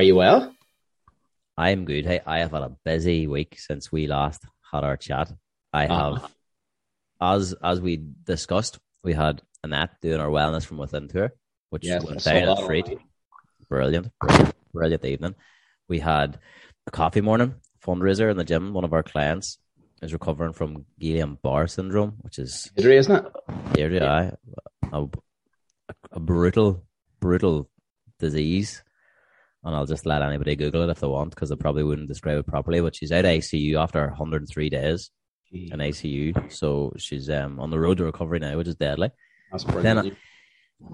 Are you well? I am good. Hey, I have had a busy week since we last had our chat. I Uh-huh. have, as as we discussed, we had Annette doing our wellness from within tour, which Yes, I went saw down at Freed. Brilliant, brilliant, brilliant evening. We had a coffee morning fundraiser in the gym. One of our clients is recovering from Guillain-Barre syndrome, which is Injury, isn't it? area a, a brutal, brutal disease. And I'll just let anybody Google it if they want, because they probably wouldn't describe it properly. But she's out of ICU after 103 days in ICU, so she's um, on the road to recovery now, which is deadly. That's Then. I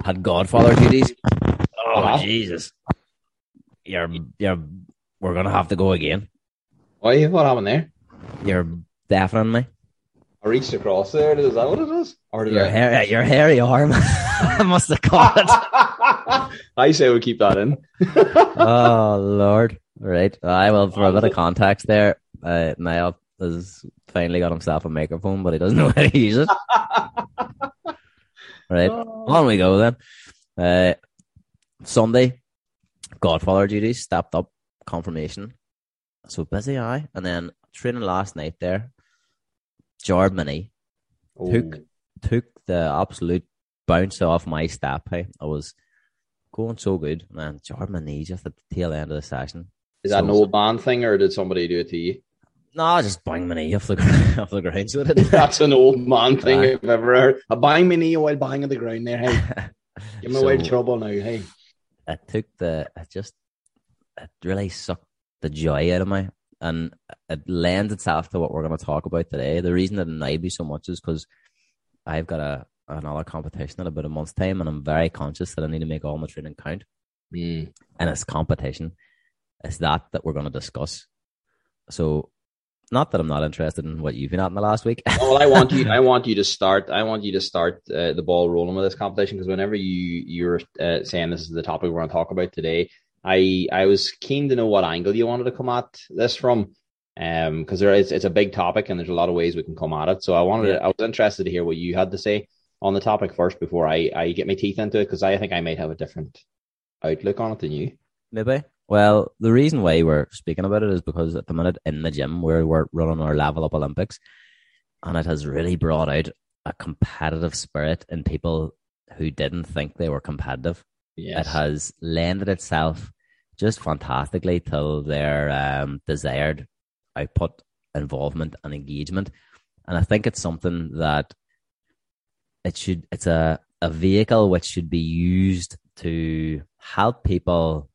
had Godfather duties. Oh Uh-huh. Jesus! You're you're we're gonna have to go again. Why? What happened there? You're deafening me. I reached across there. Is that what it is? Or did Your I? hair, your hairy arm. I must have caught it. I say we keep that in. oh Lord! Right. I will for a bit of context there. Uh, Niall has finally got himself a microphone, but he doesn't know how to use it. Right. On we go then. Uh, Sunday, Godfather duties stepped up, confirmation. So busy, I and then training last night there. Jard Mini Oh, took took the absolute bounce off my step. Hey, I was going so good, man. Jard Mini just at the tail end of the session. Is that an old man thing, or did somebody do it to you? No, just bang my knee off the ground, off the ground. So. That's an old man thing. I've ever heard. A bang me knee while banging the ground there. Hey, give me So- away trouble now. Hey, it took the it just it really sucked the joy out of me and it lends itself to what we're going to talk about today the reason it annoyed me so much is because i've got a another competition in about a month's time and i'm very conscious that i need to make all my training count Mm. and it's competition it's that that we're going to discuss so not that i'm not interested in what you've been at in the last week well, I want you. I want you to start. I want you to start uh, the ball rolling with this competition because whenever you you're uh, saying this is the topic we're going to talk about today, I I was keen to know what angle you wanted to come at this from, um, because there is it's a big topic and there's a lot of ways we can come at it. So I wanted, to, I was interested to hear what you had to say on the topic first before I I get my teeth into it because I think I might have a different outlook on it than you. Maybe. Well, the reason why we're speaking about it is because at the minute in the gym we're we're running our level up Olympics, and it has really brought out a competitive spirit in people who didn't think they were competitive. Yes. It has lended itself just fantastically to their um, desired output, involvement, and engagement. And I think it's something that it should. It's a a vehicle which should be used to help people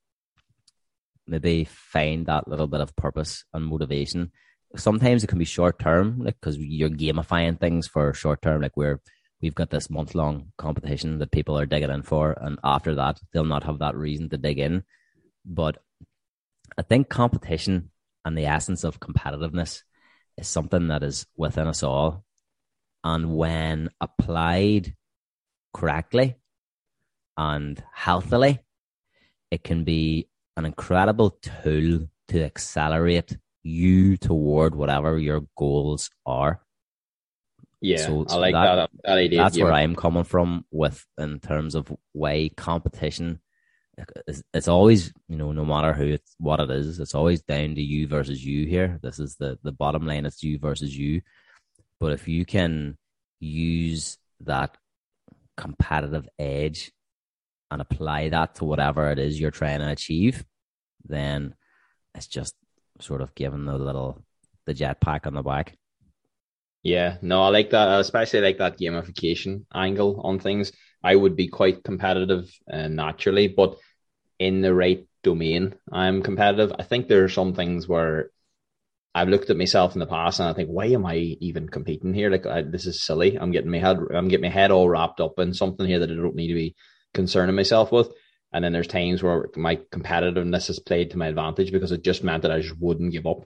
maybe find that little bit of purpose and motivation. Sometimes it can be short term, like because you're gamifying things for short term. Like we're we've got this month long competition that people are digging in for, and after that they'll not have that reason to dig in. But I think competition and the essence of competitiveness is something that is within us all, and when applied correctly and healthily, it can be an incredible tool to accelerate you toward whatever your goals are. yeah, so- I like that- that. That, idea. That's Yeah. where I'm coming from with in terms of why competition. It's, it's always you know no matter who it's what it is, it's always down to you versus you. Here, this is the the bottom line. It's you versus you. But if you can use that competitive edge and apply that to whatever it is you're trying to achieve, then it's just sort of giving the little the jetpack on the back. Yeah, no, I like that. Especially like that gamification angle on things. I would be quite competitive uh, naturally, but in the right domain, I'm competitive. I think there are some things where I've looked at myself in the past and I think, why am I even competing here? Like, I, this is silly. I'm getting my head, I'm getting my head all wrapped up in something here that I don't need to be concerning myself with. And then there's times where my competitiveness has played to my advantage because it just meant that I just wouldn't give up.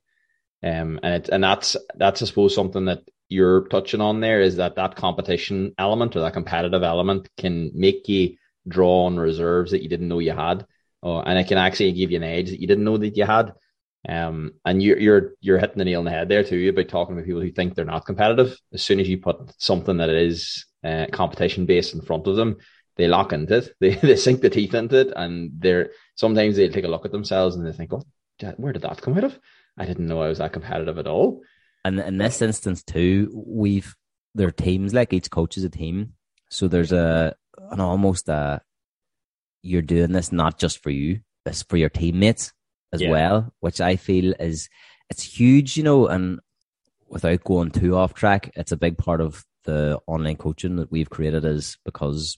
Um, and it, and that's that's I suppose something that you're touching on there is that that competition element or that competitive element can make you draw on reserves that you didn't know you had, oh, and it can actually give you an edge that you didn't know that you had. Um, and you're you're you're hitting the nail on the head there too about talking about people who think they're not competitive. As soon as you put something that is uh, competition based in front of them, they lock into it. They they sink the teeth into it, and they're sometimes they take a look at themselves and they think, "Oh, where did that come out of? I didn't know I was that competitive at all." And in this instance too, we've their teams like each coach is a team, so there's a an almost a you're doing this not just for you, it's for your teammates as yeah. well, which I feel is it's huge, you know, and without going too off track, it's a big part of the online coaching that we've created is because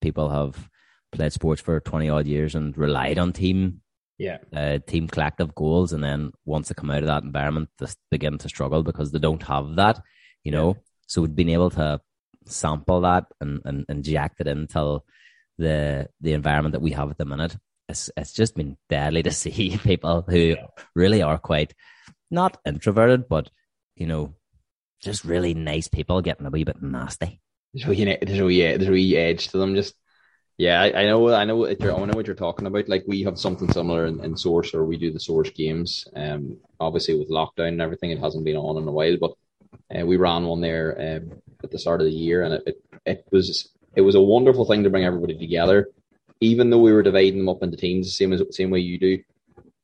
people have played sports for 20 odd years and relied on team yeah. uh, team collective goals and then once they come out of that environment they begin to struggle because they don't have that you know? So we've been able to sample that and, and inject it into the the environment that we have at the minute it's it's just been deadly to see people who yeah. really are quite not introverted but you know just really nice people getting a wee bit nasty there's a wee, there's a wee, there's a wee edge to them just yeah, I, I, know. I know what you're. I know what you're talking about. Like we have something similar in, in Source, or we do the Source games. Um, obviously with lockdown and everything, it hasn't been on in a while, but uh, we ran one there um, at the start of the year, and it, it, it was it was a wonderful thing to bring everybody together. Even though we were dividing them up into teams, the same as same way you do,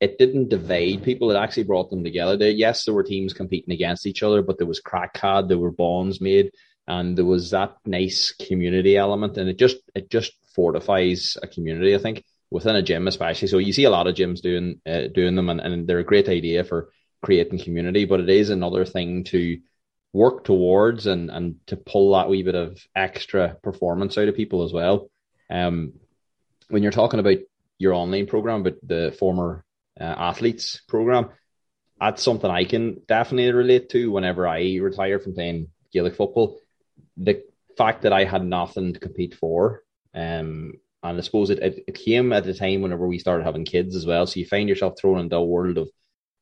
it didn't divide people. It actually brought them together. Yes, there were teams competing against each other, but there was crack had, there were bonds made, and there was that nice community element, and it just it just fortifies a community. I think within a gym, especially. So you see a lot of gyms doing uh, doing them, and, and they're a great idea for creating community. But it is another thing to work towards and and to pull that wee bit of extra performance out of people as well. Um, when you're talking about your online program, but the former uh, athletes program, that's something I can definitely relate to. Whenever I retire from playing Gaelic football, the fact that I had nothing to compete for um, and I suppose it, it, it came at the time whenever we started having kids as well. So you find yourself thrown into a world of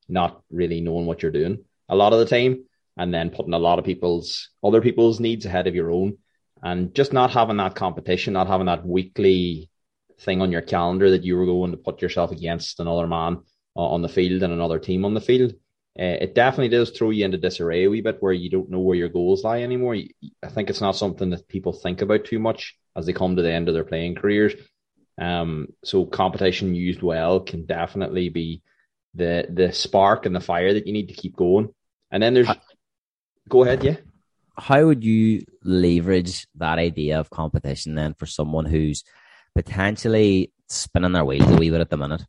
not really knowing what you're doing a lot of the time, and then putting a lot of people's other people's needs ahead of your own, and just not having that competition, not having that weekly thing on your calendar that you were going to put yourself against another man on the field and another team on the field. Uh, it definitely does throw you into disarray a wee bit where you don't know where your goals lie anymore. I think it's not something that people think about too much as they come to the end of their playing careers. Um, so competition used well can definitely be the the spark and the fire that you need to keep going. And then there's, go ahead, yeah. How would you leverage that idea of competition then for someone who's potentially spinning their wheels a wee bit at the minute?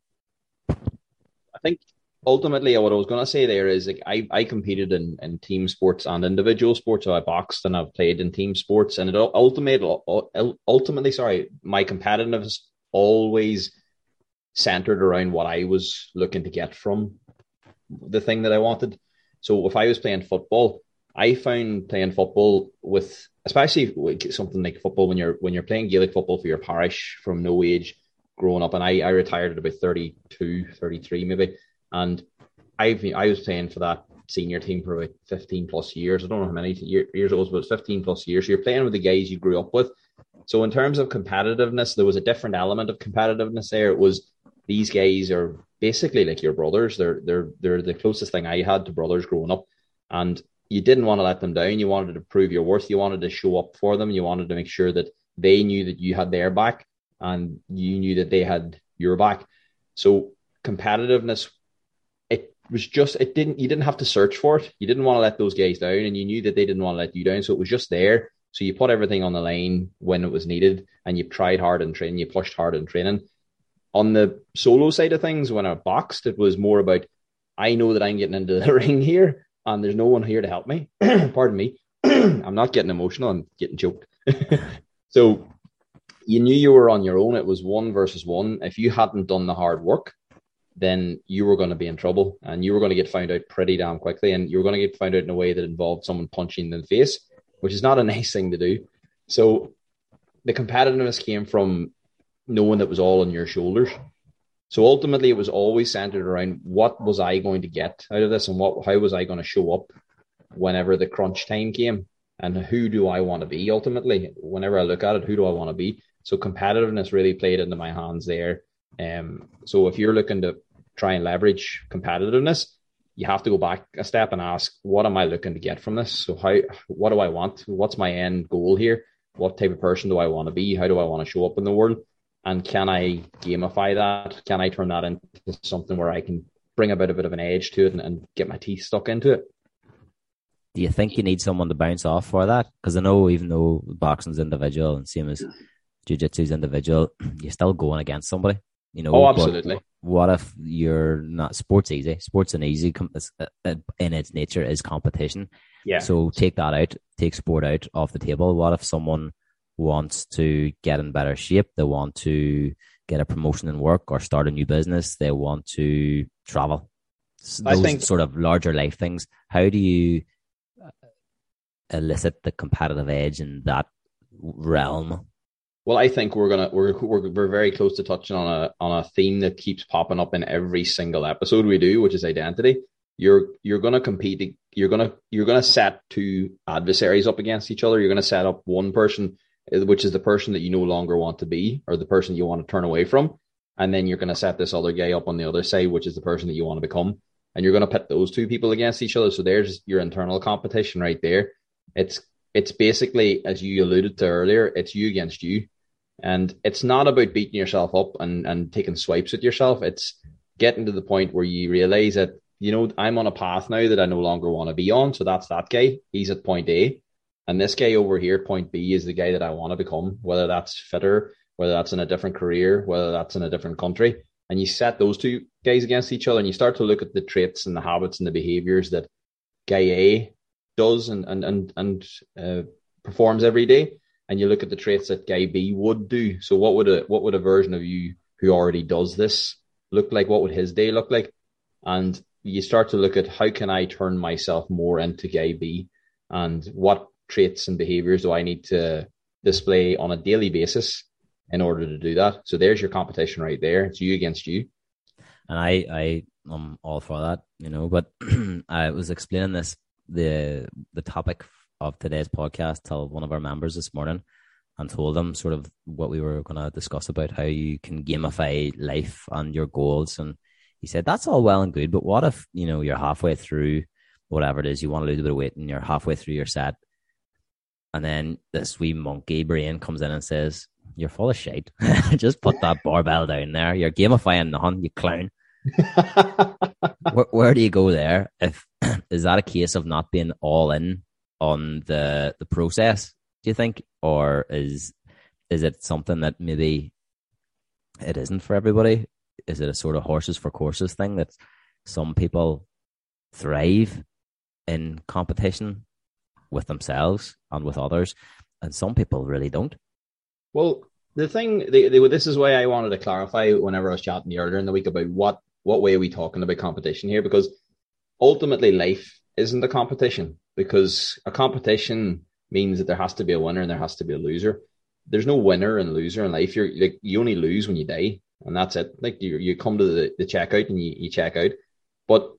I think ultimately what I was going to say there is like I, I competed in, in team sports and individual sports. So I boxed and I've played in team sports and it ultimately, ultimately, sorry, my competitiveness always centered around what I was looking to get from the thing that I wanted. So if I was playing football, I found playing football with, especially something like football when you're, when you're playing Gaelic football for your parish from no age growing up. And I, I retired at about 32, 33 maybe and I've I was playing for that senior team for about 15 plus years. I don't know how many years it was, but 15 plus years. So you're playing with the guys you grew up with. So in terms of competitiveness, there was a different element of competitiveness there. It was these guys are basically like your brothers. They're they're they're the closest thing I had to brothers growing up. And you didn't want to let them down. You wanted to prove your worth. You wanted to show up for them. You wanted to make sure that they knew that you had their back and you knew that they had your back. So competitiveness it was just it didn't you didn't have to search for it. You didn't want to let those guys down, and you knew that they didn't want to let you down. So it was just there. So you put everything on the line when it was needed, and you tried hard in training. You pushed hard in training. On the solo side of things, when I boxed, it was more about I know that I'm getting into the ring here, and there's no one here to help me. Pardon me. I'm not getting emotional. I'm getting choked. so you knew you were on your own. It was one versus one. If you hadn't done the hard work, then you were going to be in trouble and you were going to get found out pretty damn quickly and you were going to get found out in a way that involved someone punching in the face, which is not a nice thing to do. So the competitiveness came from knowing that was all on your shoulders. So ultimately, it was always centered around what was I going to get out of this and what how was I going to show up whenever the crunch time came and who do I want to be ultimately. Whenever I look at it, who do I want to be? So competitiveness really played into my hands there. Um, so if you're looking to try and leverage competitiveness, you have to go back a step and ask, what am I looking to get from this? So how, what do I want? What's my end goal here? what type of person do I want to be? How do I want to show up in the world? And can I gamify that? Can I turn that into something where I can bring a bit, a bit of an edge to it and, and get my teeth stuck into it? Do you think you need someone to bounce off for that? Because I know even though boxing's individual and same as jiu-jitsu's individual, you're still going against somebody. You know, oh, absolutely. What if you're not sports easy? Sports an easy uh, uh, in its nature is competition. Yeah. So take that out, take sport out off the table. What if someone wants to get in better shape? They want to get a promotion in work or start a new business. They want to travel. Those I think sort of larger life things. How do you uh, elicit the competitive edge in that realm? Well, I think we're gonna we're we're we're very close to touching on a on a theme that keeps popping up in every single episode we do, which is identity. You're you're gonna compete. You're gonna you're gonna set two adversaries up against each other. You're gonna set up one person, which is the person that you no longer want to be, or the person you want to turn away from, and then you're gonna set this other guy up on the other side, which is the person that you want to become, and you're gonna pit those two people against each other. So there's your internal competition right there. It's it's basically as you alluded to earlier. It's you against you and it's not about beating yourself up and, and taking swipes at yourself. It's getting to the point where you realize that, you know, I'm on a path now that I no longer want to be on. So that's that guy. He's at point A. And this guy over here, point B, is the guy that I want to become, whether that's fitter, whether that's in a different career, whether that's in a different country. And you set those two guys against each other and you start to look at the traits and the habits and the behaviors that guy A does and, and, and, and uh, performs every day and you look at the traits that guy B would do. So what would a what would a version of you who already does this look like? What would his day look like? And you start to look at how can I turn myself more into guy B and what traits and behaviors do I need to display on a daily basis in order to do that. So there's your competition right there. It's you against you. And I I am all for that, you know, but I was explaining this the the topic of today's podcast to one of our members this morning and told them sort of what we were going to discuss about how you can gamify life and your goals. And he said, that's all well and good, but what if, you know, you're halfway through whatever it is, you want to lose a bit of weight and you're halfway through your set. And then this wee monkey brain comes in and says, you're full of shit. Just put that barbell down there. You're gamifying nothing, you clown. where, where do you go there? If is that a case of not being all in on the the process? Do you think, or is is it something that maybe it isn't for everybody? Is it a sort of horses for courses thing that some people thrive in competition with themselves and with others, and some people really don't? Well, the thing, the, the, this is why I wanted to clarify whenever I was chatting earlier in the week about what what way are we talking about competition here, because ultimately life isn't a competition because a competition means that there has to be a winner and there has to be a loser. There's no winner and loser in life. You're like you only lose when you die, and that's it. Like you you come to the, the checkout and you, you check out, but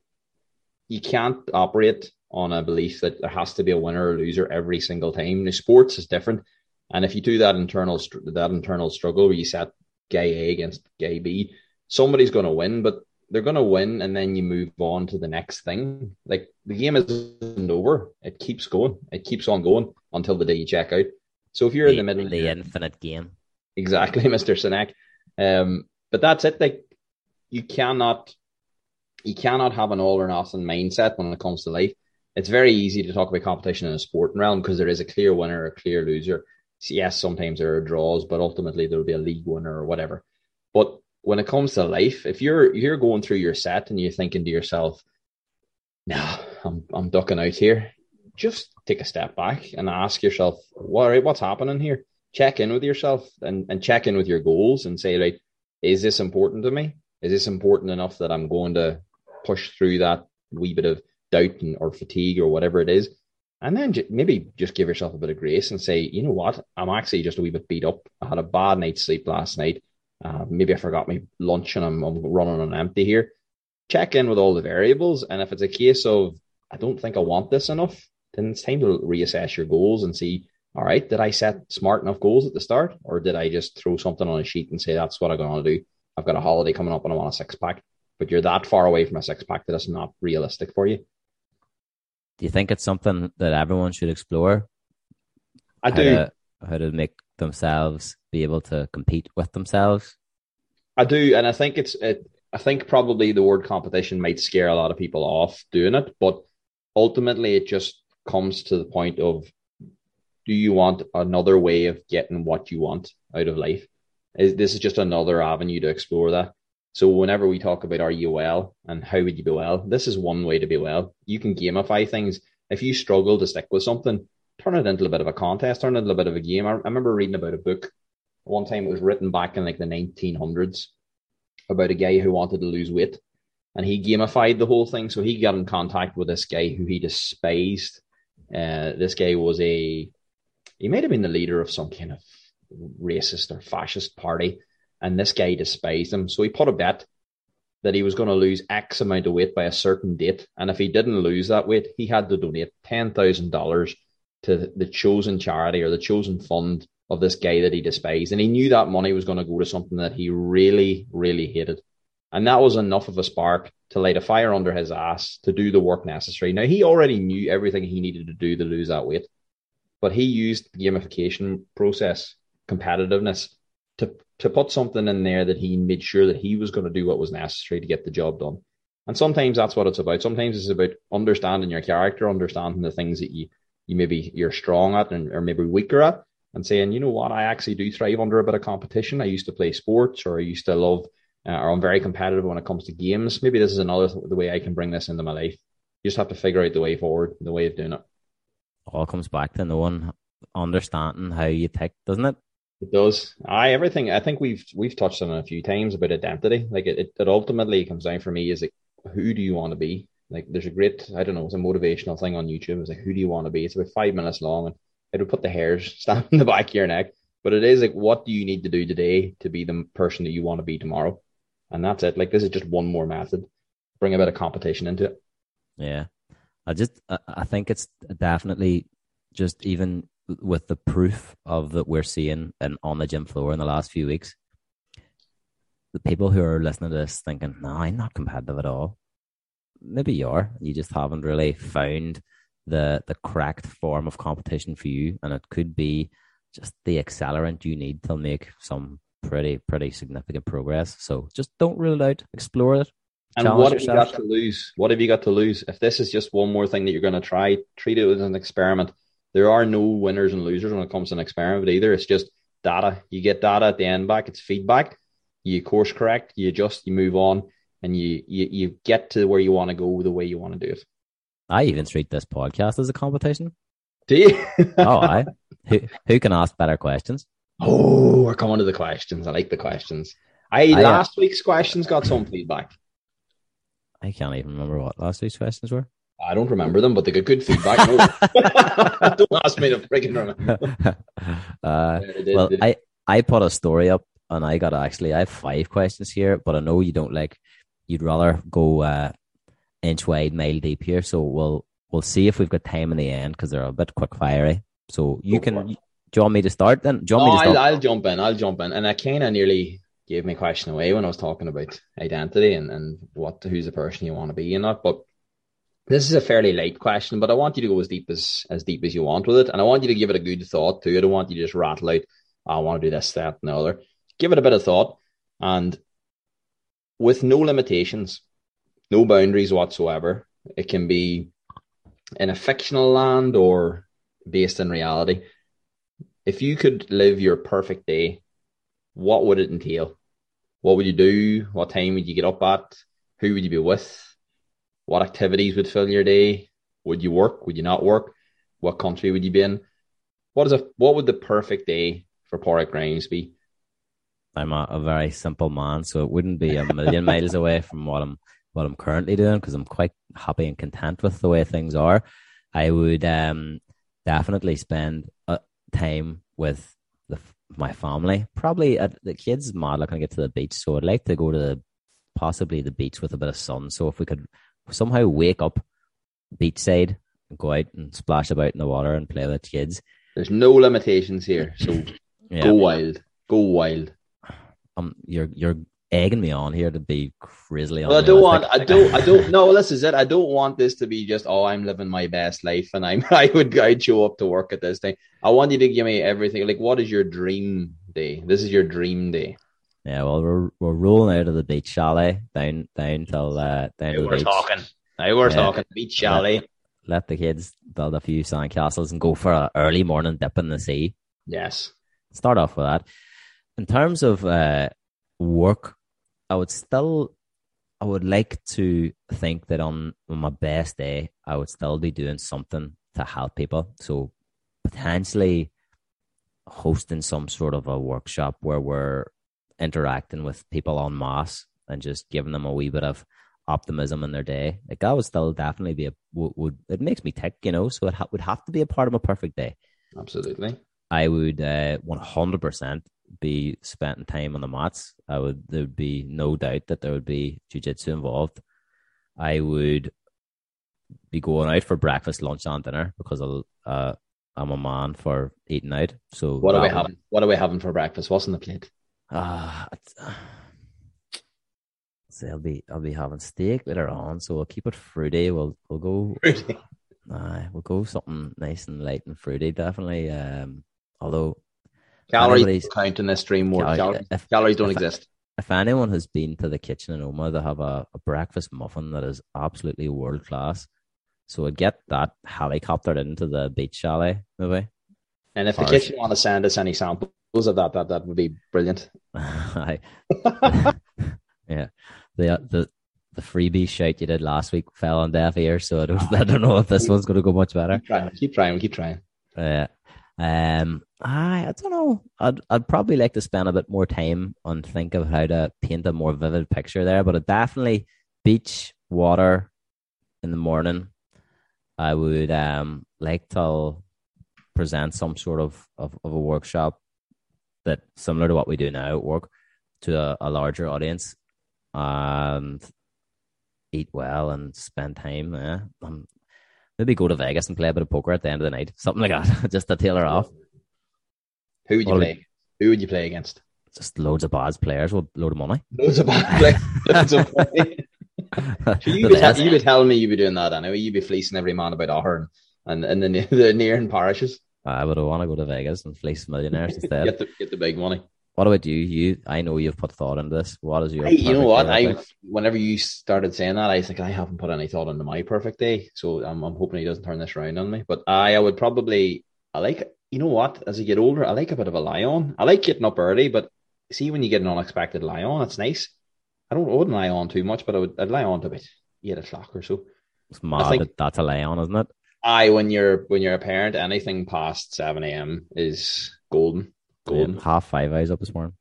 you can't operate on a belief that there has to be a winner or loser every single time. The sports is different, and if you do that internal that internal struggle where you set guy A against guy B, somebody's going to win, but they're going to win and then you move on to the next thing. Like the game isn't over. It keeps going. It keeps on going until the day you check out. So if you're the, in the middle of the infinite game. Exactly, Mr. Sinek. Um, but that's it. Like you cannot you cannot have an all or nothing mindset when it comes to life. It's very easy to talk about competition in a sporting realm because there is a clear winner, a clear loser. Yes, sometimes there are draws, but ultimately there will be a league winner or whatever. But when it comes to life, if you're you're going through your set and you're thinking to yourself, "No, I'm I'm ducking out here," just take a step back and ask yourself, "What what's happening here?" Check in with yourself and and check in with your goals and say, "Like, is this important to me? Is this important enough that I'm going to push through that wee bit of doubt and, or fatigue or whatever it is?" And then j- maybe just give yourself a bit of grace and say, "You know what? I'm actually just a wee bit beat up. I had a bad night's sleep last night." Uh, maybe I forgot my lunch and I'm, I'm running on empty here. Check in with all the variables. And if it's a case of, I don't think I want this enough, then it's time to reassess your goals and see, all right, did I set smart enough goals at the start? Or did I just throw something on a sheet and say, that's what I'm going to do? I've got a holiday coming up and I want a six pack. But you're that far away from a six pack that it's not realistic for you. Do you think it's something that everyone should explore? I do. To, how to make themselves be able to compete with themselves? I do, and I think it's it. I think probably the word competition might scare a lot of people off doing it, but ultimately it just comes to the point of do you want another way of getting what you want out of life? Is this is just another avenue to explore that? So whenever we talk about are you well and how would you be well, this is one way to be well. You can gamify things. If you struggle to stick with something, turn it into a bit of a contest, turn it into a bit of a game. I, I remember reading about a book one time. It was written back in like the 1900s about a guy who wanted to lose weight, and he gamified the whole thing. So he got in contact with this guy who he despised. Uh, this guy was a he might have been the leader of some kind of racist or fascist party, and this guy despised him. So he put a bet that he was going to lose X amount of weight by a certain date, and if he didn't lose that weight, he had to donate ten thousand dollars to the chosen charity or the chosen fund of this guy that he despised. And he knew that money was going to go to something that he really, really hated. And that was enough of a spark to light a fire under his ass to do the work necessary. Now, he already knew everything he needed to do to lose that weight, but he used the gamification process, competitiveness, to, to put something in there that he made sure that he was going to do what was necessary to get the job done. And sometimes that's what it's about. Sometimes it's about understanding your character, understanding the things that you, you maybe you're strong at and or maybe weaker at, and saying, you know what, I actually do thrive under a bit of competition. I used to play sports or I used to love, uh, or I'm very competitive when it comes to games. Maybe this is another th- the way I can bring this into my life. You just have to figure out the way forward, the way of doing it. All comes back to knowing, understanding how you tick, doesn't it? It does. I everything. I think we've we've touched on it a few times about identity. Like it, it, it ultimately comes down for me is like, who do you want to be? Like there's a great, I don't know, it's a motivational thing on YouTube. It's like, who do you want to be? It's about five minutes long and it'll put the hairs stand in the back of your neck. But it is like, what do you need to do today to be the person that you want to be tomorrow? And that's it. Like, this is just one more method. Bring a bit of competition into it. Yeah. I just, I think it's definitely just even with the proof of that we're seeing and on the gym floor in the last few weeks, the people who are listening to this thinking, no, I'm not competitive at all. Maybe you are. You just haven't really found the the correct form of competition for you, and it could be just the accelerant you need to make some pretty pretty significant progress. So just don't rule it out, explore it. And what have yourself. you got to lose? What have you got to lose? If this is just one more thing that you're going to try, treat it as an experiment. There are no winners and losers when it comes to an experiment either. It's just data. You get data at the end back. It's feedback. You course correct. You adjust. You move on, and you you, you get to where you want to go the way you want to do it. I even treat this podcast as a competition. Do you? oh, I. Who, who can ask better questions? Oh, we're coming to the questions. I like the questions. I, I uh, last uh, week's questions got some feedback. I can't even remember what last week's questions were. I don't remember them, but they got good feedback. don't ask me to freaking remember. uh, well, I I put a story up, and I got actually I have five questions here, but I know you don't like. You'd rather go uh, inch wide, mile deep here. So we'll we'll see if we've got time in the end because they're a bit quick fiery. So you Go can. Do you want me to start then? Do no, me to start? I'll, I'll jump in. I'll jump in, and I kind of nearly gave my question away when I was talking about identity and and what who's the person you want to be and that. But this is a fairly light question, but I want you to go as deep as as deep as you want with it, and I want you to give it a good thought too. I don't want you to just rattle out, "I want to do this, that, and the other." Give it a bit of thought, and with no limitations, no boundaries whatsoever. It can be in a fictional land or based in reality. If you could live your perfect day, what would it entail? What would you do? What time would you get up at? Who would you be with? What activities would fill your day? Would you work? Would you not work? What country would you be in? What is a what would the perfect day for Padraig Grimes be? I'm a, a, very simple man, so it wouldn't be a million miles away from what I'm what I'm currently doing because I'm quite happy and content with the way things are. I would um, definitely spend uh, time with the, my family. Probably uh, the kids mad looking to get to the beach, so I'd like to go to the, possibly the beach with a bit of sun. So if we could somehow wake up beachside and go out and splash about in the water and play with kids. There's no limitations here, so yeah. go wild, go wild. Um, you're you're egging me on here to be crazily. Well, I don't want. I don't. I don't. No, this is it. I don't want this to be just. Oh, I'm living my best life, and I'm. I would. I'd show up to work at this thing. I want you to give me everything. Like, what is your dream day? This is your dream day. Yeah, well, we're we're rolling out of the beach chalet down down till uh, down the we're beach. talking. Now we're Yeah. talking beach chalet. Let the kids build a few sandcastles and go for an early morning dip in the sea. Yes. start off with that. In terms of uh, work, I would still, I would like to think that on, on my best day, I would still be doing something to help people. So potentially hosting some sort of a workshop where we're interacting with people en masse and just giving them a wee bit of optimism in their day. Like that would still definitely be a would, would it makes me tick, you know. So it ha- would have to be a part of my perfect day. Absolutely. I would uh, 100% be spending time on the mats. I would there would be no doubt that there would be jiu-jitsu involved. I would be going out for breakfast, lunch, and dinner because I'll, uh, I'm a man for eating out. So What are we having? What are we having for breakfast? What's on the plate? Ah, it's- so I'll be I'll be having steak later on, so we'll keep it fruity. We'll we'll go fruity. uh, we'll go something nice and light and fruity, definitely. Um, although Calories count in this stream. More Cal- calories. if- Calories don't if exist. if anyone has been to the kitchen in Omagh, they have a, a breakfast muffin that is absolutely world class. So I'd get that helicoptered into the beach chalet, maybe. And if the kitchen want to send us any samples of that, that that would be brilliant. I, yeah, the the the freebie shout you did last week fell on deaf ears, so I don't I don't know if this one's going to go much better. keep trying. Keep trying. Keep trying. Yeah. Um, I I don't know. I'd I'd probably like to spend a bit more time on think of how to paint a more vivid picture there, but it definitely beach water in the morning. I would um like to present some sort of, of, of a workshop that similar to what we do now at work to a, a larger audience and eat well and spend time. Yeah. Um, maybe go to Vegas and play a bit of poker at the end of the night, something like that, just to tailor off. Who would you Well, play? Who would you play against? Just loads of bad players with load of money. Loads of bad players. Loads of money. So you, would tell, you me you'd be doing that anyway. You'd be fleecing every man about Ahern and and the the nearing parishes. Uh, I would want to go to Vegas and fleece millionaires instead. Get the get the big money. What about you? You, I know you've put thought into this. What is your? I, you know what? I whenever you started saying that, I was like, I haven't put any thought into my perfect day. So I'm I'm hoping he doesn't turn this around on me. But I I would probably I like you know what? As I get older, I like a bit of a lie on. I like getting up early, but see when you get an unexpected lie on, it's nice. I don't I wouldn't lie on too much, but I would I'd lie on to about eight o'clock or so. It's mad think- that that's a lay on, isn't it? I when you're when you're a parent, anything past seven AM is golden. Golden. Yeah, half five hours up this morning.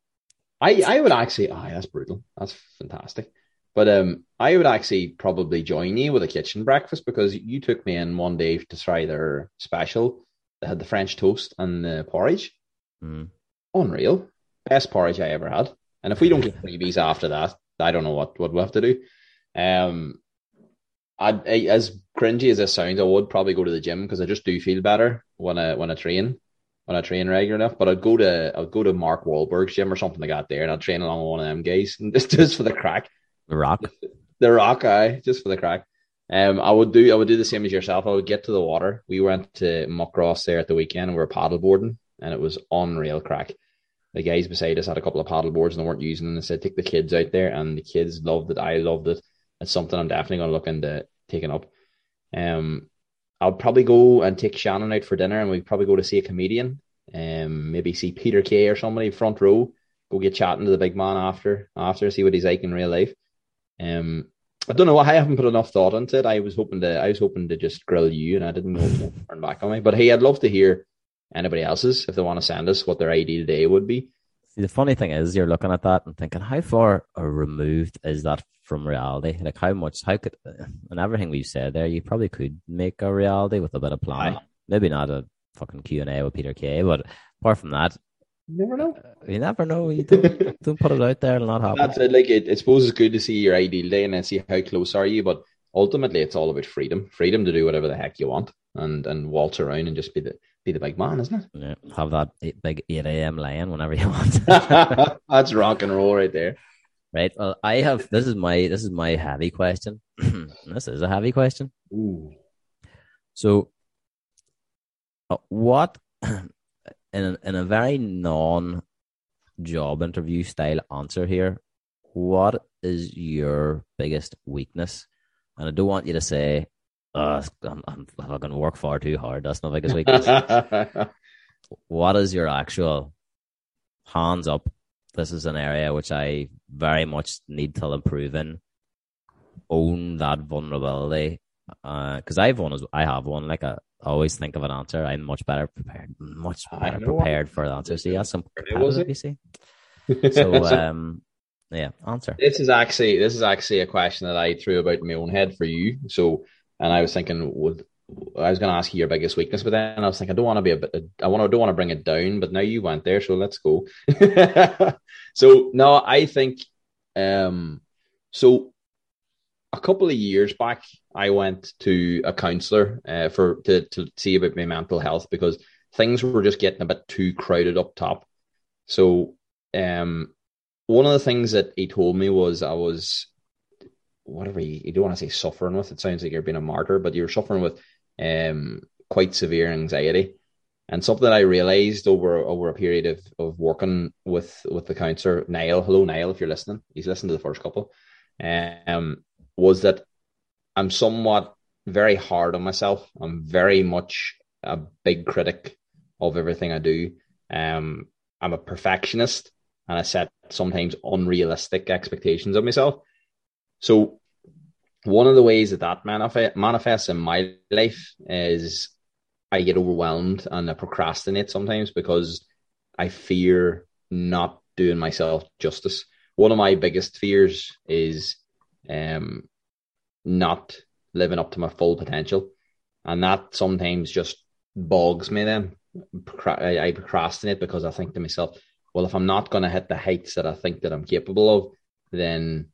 I I would actually aye, that's brutal. That's fantastic. But um I would actually probably join you with a kitchen breakfast because you took me in one day to try their special. They had the French toast and the porridge. Mm. Unreal. Best porridge I ever had. And if we don't get freebies after that, I don't know what, what we'll have to do. Um I'd, I, as cringy as this sounds, I would probably go to the gym because I just do feel better when I when I train when I train regular enough. But I'd go to I'd go to Mark Wahlberg's gym or something like that there, and I'd train along with one of them guys, and just just for the crack, The Rock. the rock eye, just for the crack. Um, I would do I would do the same as yourself. I would get to the water. We went to Muckross there at the weekend, and we were paddleboarding, and it was unreal crack. The guys beside us had a couple of paddle boards and they weren't using them. They said take the kids out there, and the kids loved it. I loved it. It's something I'm definitely going to look into taking up. Um, I'll probably go and take Shannon out for dinner, and we'd probably go to see a comedian. Um, maybe see Peter Kay or somebody front row. Go get chatting to the big man after after see what he's like in real life. Um, I don't know. I haven't put enough thought into it. I was hoping to I was hoping to just grill you, and I didn't know you'd turn back on me. But hey, I'd love to hear anybody else's if they want to send us what their ideal day would be. See, the funny thing is, you're looking at that and thinking, how far removed is that from reality? Like, how much, how could, and everything we've said there, you probably could make a reality with a bit of planning. Aye. Maybe not a fucking Q and A with Peter Kay, but apart from that, You never know. Uh, you never know. You don't, don't put it out there; it'll not happen. That's it. Like it, I suppose it's good to see your ideal day and then see how close are you. But ultimately, it's all about freedom. Freedom to do whatever the heck you want and and waltz around and just be the be the big man, isn't it? Yeah, have that eight, big eight a.m. laying whenever you want. That's rock and roll right there. Right. Well, I have. This is my. This is my heavy question. this is a heavy question. Ooh. So, uh, what in a, in a very non job interview style answer here? What is your biggest weakness? And I don't want you to say, oh, I'm, I'm, I'm going to work far too hard. That's not the biggest weakness. what is your actual hands up? This is an area which I very much need to improve in. Own that vulnerability. Because uh, I've one, As, I have one. Like I always think of an answer. I'm much better prepared, much better prepared for the answer. So yeah, some you see. So um, yeah, answer. This is actually this is actually a question that I threw about in my own head for you. So, and I was thinking, would I was going to ask you your biggest weakness, but then I was thinking, I don't want to be a bit, I want to, don't want to bring it down, but now you went there, so let's go. so no, I think, um, so a couple of years back, I went to a counselor uh, for to to see about my mental health because things were just getting a bit too crowded up top. So, um, one of the things that he told me was I was whatever you, you don't want to say suffering with. It sounds like you're being a martyr, but you're suffering with um quite severe anxiety. And something that I realized over over a period of, of working with with the counselor, Niall, hello Niall, if you're listening, he's listened to the first couple, um, was that I'm somewhat very hard on myself. I'm very much a big critic of everything I do. Um, I'm a perfectionist and I set sometimes unrealistic expectations of myself. So one of the ways that that manifest, manifests in my life is I get overwhelmed and I procrastinate sometimes because I fear not doing myself justice. One of my biggest fears is um, not living up to my full potential. And that sometimes just bogs me then. I procrastinate because I think to myself, well, if I'm not going to hit the heights that I think that I'm capable of, then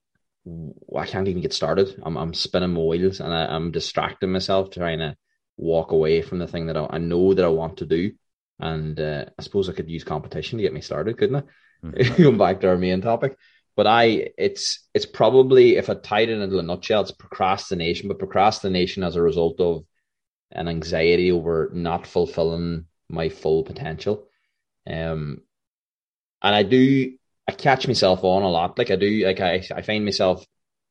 I can't even get started. I'm, I'm spinning my wheels and I, am distracting myself trying to walk away from the thing that I, I know that I want to do. And uh, I suppose I could use competition to get me started, couldn't I? Mm-hmm. Going back to our main topic. But I, it's it's probably if I tied it into a nutshell, it's procrastination. But procrastination as a result of an anxiety over not fulfilling my full potential. Um, and I do I catch myself on a lot. Like I do, like I I find myself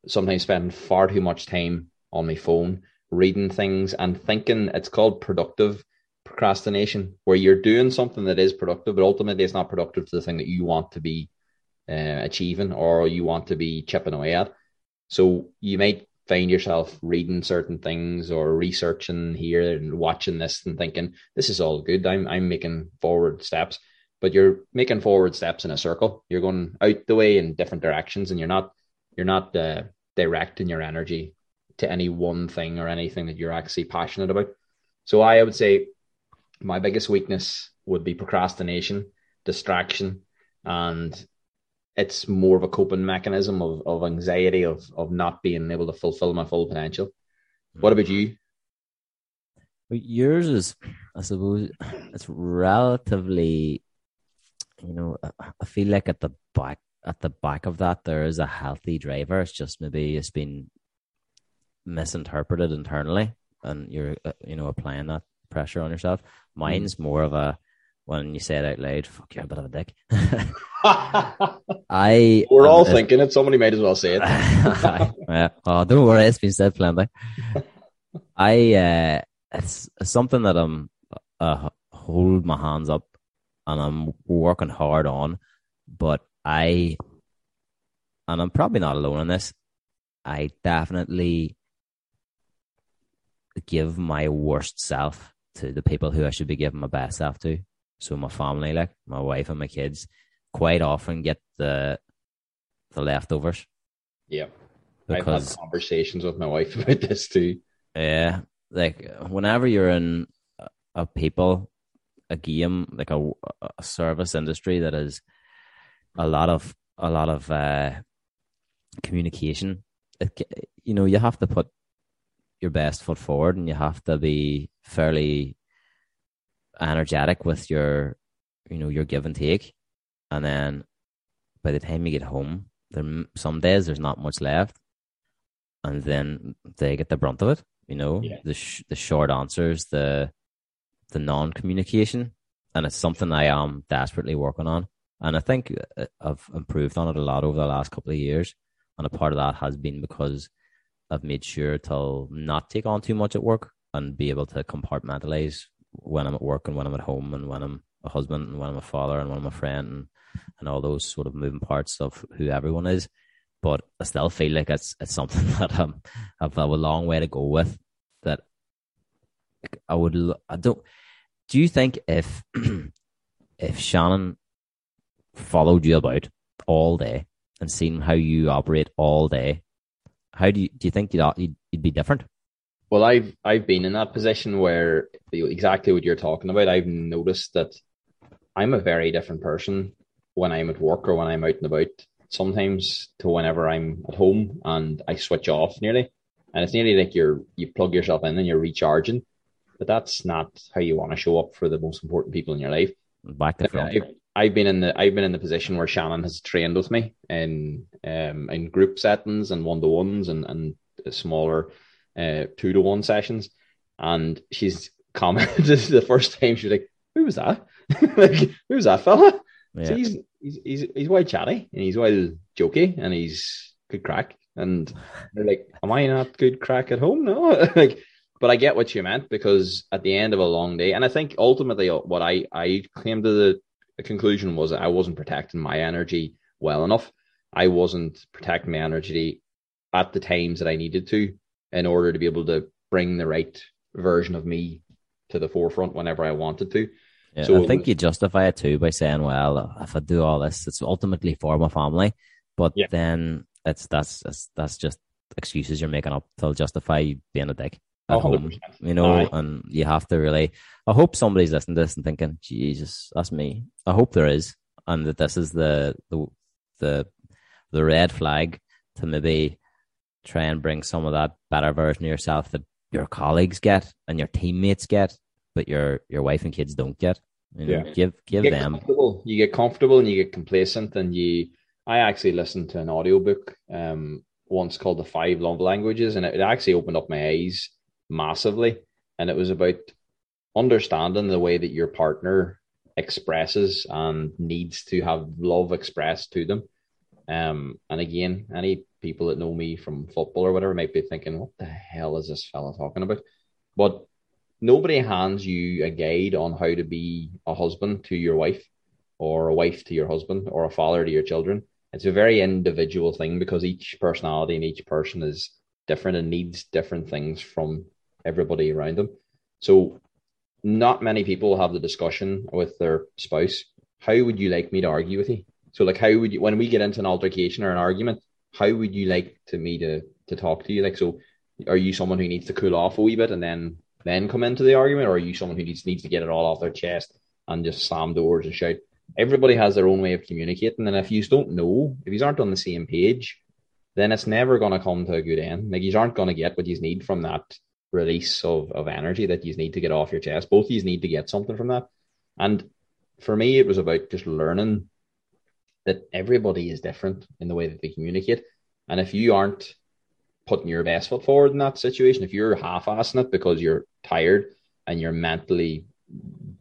sometimes spending far too much time on my phone reading things and thinking it's called productive procrastination, where you're doing something that is productive, but ultimately it's not productive to the thing that you want to be uh, achieving or you want to be chipping away at. So you might find yourself reading certain things or researching here and watching this and thinking this is all good. I'm I'm making forward steps, but you're making forward steps in a circle. You're going out the way in different directions, and you're not you're not uh, directing your energy to any one thing or anything that you're actually passionate about. So I, I would say my biggest weakness would be procrastination, distraction, and it's more of a coping mechanism of, of anxiety of of not being able to fulfill my full potential. What about you? Yours is, I suppose, it's relatively, you know, I feel like at the back at the back of that there is a healthy driver. It's just maybe it's been misinterpreted internally, and you're uh, you know applying that pressure on yourself. Hmm. Mine's more of a when you say it out loud, fuck, you're a bit of a dick. I we're all thinking it. Somebody might as well say it. yeah. Oh, don't worry, it's been said plenty. I uh, it's something that I'm uh, hold my hands up and I'm working hard on, but I and I'm probably not alone in this. I definitely give my worst self to the people who I should be giving my best self to. So my family, like my wife and my kids, quite often get the the leftovers. Yeah. Because, I've had conversations with my wife about this too. Yeah. Like whenever you're in a people, a game, like a, a service industry that is a lot of a lot of uh, communication, it, you know, you have to put your best foot forward and you have to be fairly energetic with your you know your give and take and then by the time you get home there some days there's not much left, and then they get the brunt of it. You know, Yeah. the sh- the short answers, the the non communication, and it's something I am desperately working on. And I think uh, I've improved on it a lot over the last couple of years. And a part of that has been because I've made sure to not take on too much at work and be able to compartmentalize when I'm at work and when I'm at home and when I'm a husband and when I'm a father and when I'm a friend and, and all those sort of moving parts of who everyone is. But I still feel like it's it's something that I'm, I've a long way to go with. That I would I don't. Do you think if if Shannon followed you about all day and seen how you operate all day, how do you do you think you'd you'd, you'd be different? Well, I've I've been in that position where exactly what you're talking about. I've noticed that I'm a very different person when I'm at work or when I'm out and about. Sometimes to whenever I'm at home and I switch off nearly, and it's nearly like you're you plug yourself in and you're recharging. But that's not how you want to show up for the most important people in your life. Back to front. I've, I've been in the I've been in the position where Shannon has trained with me in um in group settings and one to ones and and smaller uh two to one sessions, and she's commented the first time she was like, "Who was that? like who was that fella?" Yeah. So he's he's he's he's well chatty and he's well jokey and he's good crack and they're like, "Am I not good crack at home? No, like." But I get what you meant because at the end of a long day, and I think ultimately uh, what I I came to the, the conclusion was that I wasn't protecting my energy well enough. I wasn't protecting my energy at the times that I needed to in order to be able to bring the right version of me to the forefront whenever I wanted to. Yeah, So I think was- you justify it too by saying, "Well, if I do all this, it's ultimately for my family." But Yeah. then it's that's that's, that's just excuses you're making up to justify being a dick At 100%. You know, Aye. and you have to really. I hope somebody's listening to this and thinking, "Jesus, that's me." I hope there is, and that this is the the the the red flag to maybe try and bring some of that better version of yourself that your colleagues get and your teammates get, but your your wife and kids don't get. You know, Yeah. give give you them. You get comfortable and you get complacent, and you. I actually listened to an audiobook um once called The Five Love Languages, and it, it actually opened up my eyes massively. And it was about understanding the way that your partner expresses and needs to have love expressed to them. Um, and again, any people that know me from football or whatever might be thinking, "What the hell is this fella talking about?" But nobody hands you a guide on how to be a husband to your wife or a wife to your husband or a father to your children. It's a very individual thing because each personality and each person is different and needs different things from everybody around them. So, not many people have the discussion with their spouse. How would you like me to argue with you? So, like, how would you, when we get into an altercation or an argument, how would you like to me to to talk to you? Like, so, are you someone who needs to cool off a wee bit and then then come into the argument, or are you someone who needs needs to get it all off their chest and just slam doors and shout? Everybody has their own way of communicating, and if you don't know, if you aren't on the same page, then it's never going to come to a good end. Like you aren't going to get what you need from that release of, of energy that you need to get off your chest. Both of you need to get something from that. And for me, it was about just learning that everybody is different in the way that they communicate. And if you aren't putting your best foot forward in that situation, if you're half assing it because you're tired and you're mentally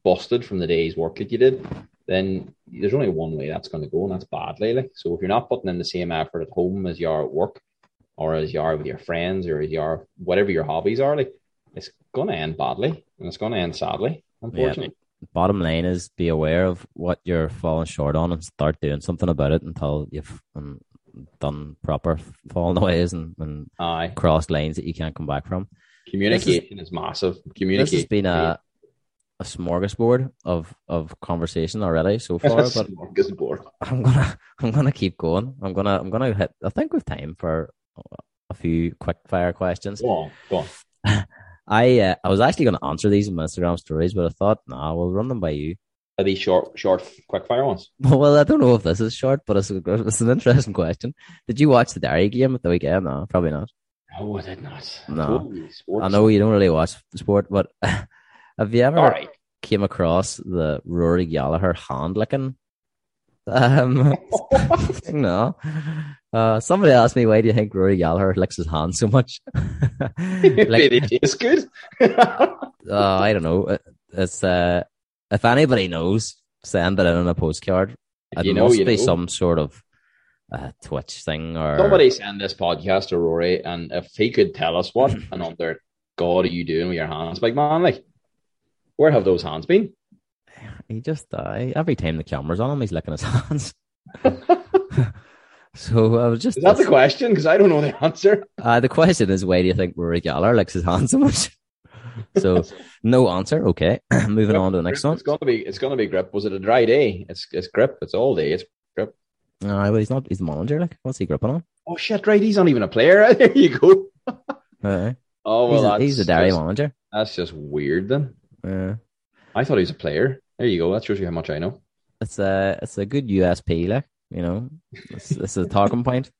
busted from the day's work that you did, then there's only one way that's going to go, and that's badly. So if you're not putting in the same effort at home as you are at work, or as you are with your friends, or as you are whatever your hobbies are, like it's going to end badly, and it's going to end sadly, unfortunately. Bottom line is be aware of what you're falling short on and start doing something about it until you've um, done proper falling aways and, and Aye, crossed lanes that you can't come back from. communication is, massive. Communication has been a a smorgasbord of of conversation already so far, but. I'm gonna I'm gonna keep going. I'm gonna I'm gonna hit. I think we've time for a few quick fire questions. Go on, go on. I uh, I was actually gonna answer these in my Instagram stories, but I thought, nah, we'll run them by you. Are these short, short, quick fire ones? Well, I don't know if this is short, but it's, a, it's an interesting question. Did you watch the Derry game at the weekend? No, probably not. No, I did not. No. I know you don't really watch sport, but have you ever right. came across the Rory Gallagher hand licking? Um, no. Uh, somebody asked me, why do you think Rory Gallagher licks his hands so much? like, it tastes good. uh, I don't know. It's uh, if anybody knows, send it in on a postcard. It you know, must be know. some sort of uh, Twitch thing or somebody send this podcast to Rory, and if he could tell us what and under God are you doing with your hands, like man, like where have those hands been? He just uh, every time the camera's on him, he's licking his hands. So I was just is that the question? Because I don't know the answer. Uh, the question is, why do you think Rory Gallagher likes his hands so much? so no answer. Okay, moving on to the next one. It's gonna be it's gonna be grip. Was it a dry day? It's it's grip. It's all day. It's grip. No, uh, well, he's not. He's the manager. Like, what's he gripping on? Oh shit! Right, he's not even a player. there you go. uh, oh well, he's, he's the Derry manager. That's just weird then. Yeah. I thought he was a player. There you go. That shows you how much I know. It's a it's a good USP, like you know, this is a talking point.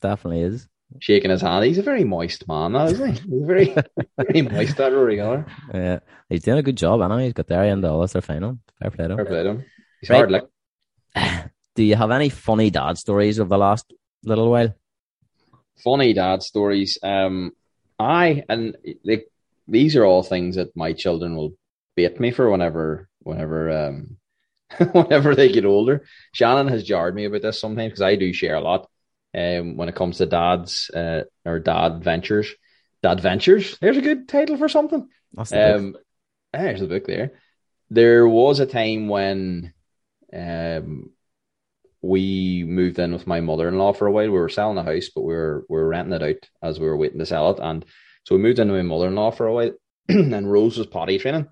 Definitely is. Shaking his hand. He's a very moist man, though, isn't he? He's very very moist. That Gallagher. Yeah, he's doing a good job. I know he's got there the All Star final. Fair play to him. Fair play to him. He's right. hard, like. Do you have any funny dad stories of the last little while? Funny dad stories. Um, I and they, these are all things that my children will bait me for whenever whenever um whenever they get older. Shannon has jarred me about this sometimes because I do share a lot um when it comes to dads uh, or dad ventures. Dad ventures. There's a good title for something. The um, book. there's the book there. There was a time when um we moved in with my mother in law for a while. We were selling the house, but we were we were renting it out as we were waiting to sell it. And so we moved into my mother in law for a while, and Rose was potty training.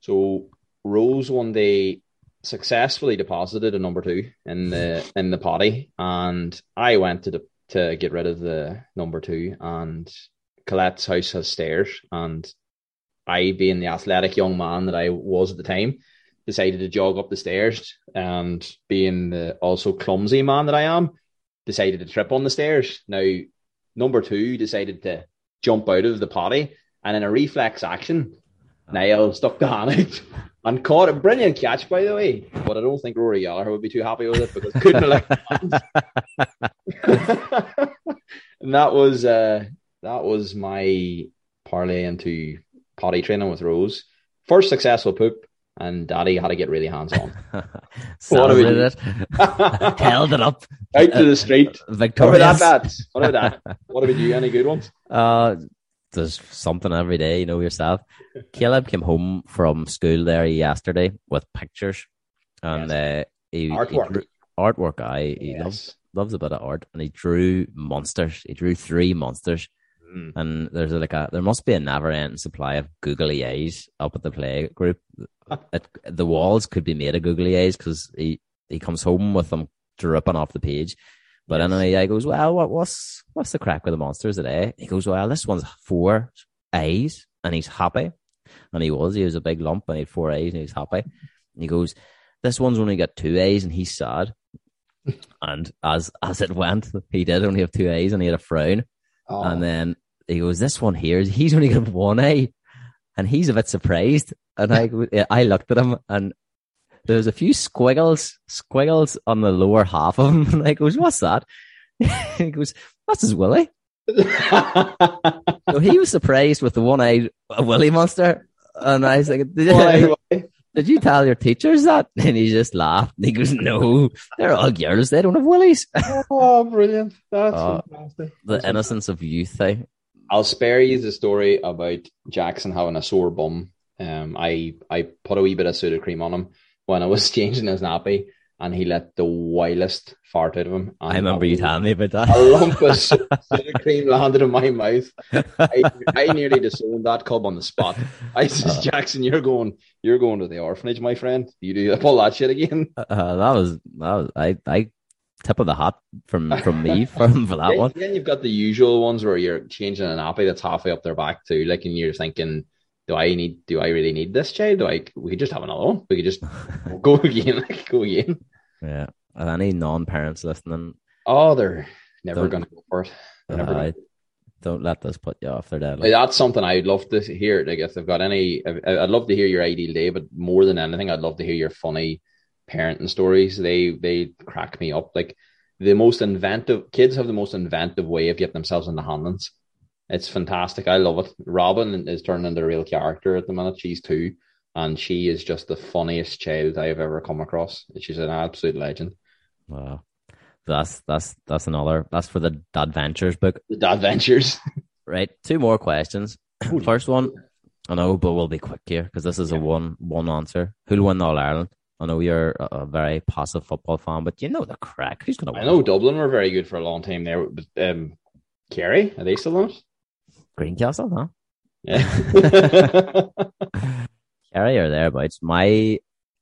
So Rose one day successfully deposited a number two in the in the potty, and I went to the, to get rid of the number two. And Colette's house has stairs, and I, being the athletic young man that I was at the time, decided to jog up the stairs, and being the also clumsy man that I am, decided to trip on the stairs. Now, number two decided to jump out of the potty, and in a reflex action, ah. Niall stuck the hand out and caught a brilliant catch, by the way. But I don't think Rory Gallagher would be too happy with it because couldn't have And that was uh, that was my parlay into potty training with Rose. First successful poop, and Daddy had to get really hands on. Celebrated it, held it up out to the street. Victorious. What about that? What about that? What about you? Any good ones? Uh, there's something every day, you know yourself. Caleb came home from school there yesterday with pictures and yes. uh, he, artwork. He drew, artwork. I he yes. loves loves a bit of art, and he drew monsters. He drew three monsters, mm. and there's like a there must be a never ending supply of googly eyes up at the play group. it, the walls could be made of googly eyes because he he comes home with them dripping off the page. But yes. anyway, I goes, well, what, what's what's the crack with the monsters today? He goes, well, this one's four A's, and he's happy. And he was, he was a big lump, and he had four A's, and he was happy. And he goes, this one's only got two A's, and he's sad. and as as it went, he did only have two A's, and he had a frown. Oh. And then he goes, this one here, he's only got one A, and he's a bit surprised. And I I looked at him, and there's a few squiggles, squiggles on the lower half of him. And I goes, what's that? he goes, that's his willy. so he was surprised with the one-eyed willy monster. And I was like, did you, did you tell your teachers that? And he just laughed. And he goes, no, they're all girls. They don't have willies. oh, brilliant. That's uh, fantastic. The innocence of youth, eh? I'll spare you the story about Jackson having a sore bum. Um, I, I put a wee bit of Sudocrem on him when I was changing his nappy and he let the wildest fart out of him. I remember you telling me about that. A lump of soda cream landed in my mouth. I, I nearly disowned that cub on the spot. I said, uh, Jackson, you're going, you're going to the orphanage, my friend. You do pull that shit again. Uh, that was that was I I tip of the hat from from me from for that then, one. Then you've got the usual ones where you're changing a nappy that's halfway up their back too, like, and you're thinking do I need? Do I really need this child? Do I? We could just have another one. We could just go again. Like, go again. Yeah. Are any non-parents listening? Oh, they're never going to go for it. Uh, don't let this put you off their deadline. Like, that's something I'd love to hear. Like, if they've got any, I'd love to hear your ideal day. But more than anything, I'd love to hear your funny parenting stories. They they crack me up. Like the most inventive kids have the most inventive way of getting themselves in the handlings. It's fantastic. I love it. Robin is turning into a real character at the minute. She's two, and she is just the funniest child I have ever come across. She's an absolute legend. Wow. That's that's that's another that's for the Adventures book. The Adventures. right. Two more questions. First one, I know, but we'll be quick here because this is yeah. a one one answer. Who'll win All Ireland? I know you're a, a, very passive football fan, but you know the crack. Who's going to win? I know Dublin were very good for a long time there. But, um, Kerry, are they still on it? Greencastle, huh? Yeah. Kerry are thereabouts. My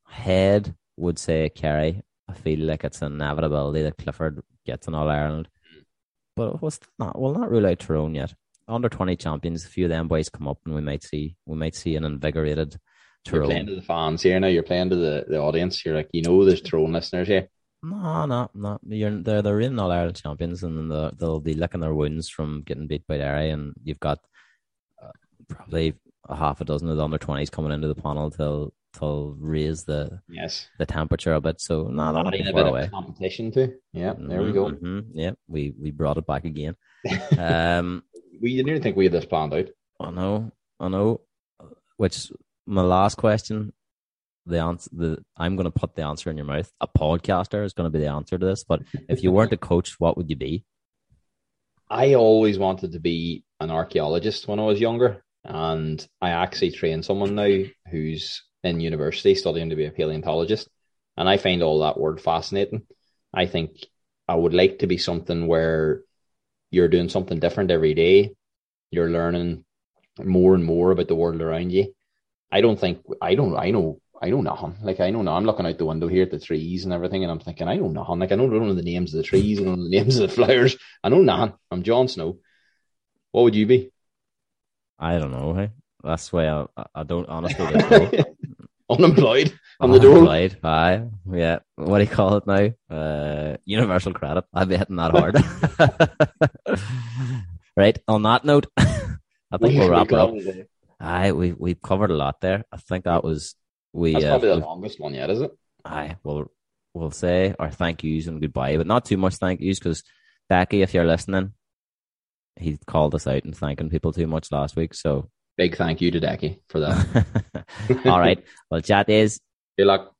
head would say Kerry. I feel like it's an inevitability that Clifford gets an All Ireland. But what's not we'll not rule out Tyrone yet. Under twenty champions, a few of them boys come up and we might see we might see an invigorated Tyrone. You're playing to the fans here now, you're playing to the, the audience. You're like, you know there's Tyrone listeners here. No, no, no. You're they're they're in All Ireland champions, and the, they'll be licking their wounds from getting beat by Derry. And you've got uh, probably a half a dozen of the under twenties coming into the panel till till raise the yes the temperature a bit. So no, that'll be far away. competition too. Yeah, there mm-hmm, we go. Mm-hmm. Yeah, we we brought it back again. um, we didn't even think we had this planned out. I know, I know. Which my last question the answer the I'm going to put the answer in your mouth. A podcaster is going to be the answer to this. But if you weren't a coach, what would you be? I always wanted to be an archaeologist when I was younger, and I actually train someone now who's in university studying to be a paleontologist, and I find all that word fascinating. I think I would like to be something where you're doing something different every day. You're learning more and more about the world around you. I don't think I don't I know I know nothing. Like I know now I'm looking out the window here at the trees and everything, and I'm thinking I know nothing. Like I don't know the names of the trees and the names of the flowers. I know nothing. I'm Jon Snow. What would you be? I don't know. Hey, that's why I, I don't honestly know. Unemployed on the door. Unemployed. Aye. Yeah. What do you call it now? Uh, universal credit. I'd be hitting that hard. right. On that note, I think we'll wrap it up. Aye, we we've covered a lot there. I think that was we that's uh, probably the longest one yet, is it? Aye, we'll we'll say our thank yous and goodbye, but not too much thank yous because Becky, if you're listening, he called us out and thanking people too much last week. So big thank you to Decky for that. All right. Well, chat is. Good luck.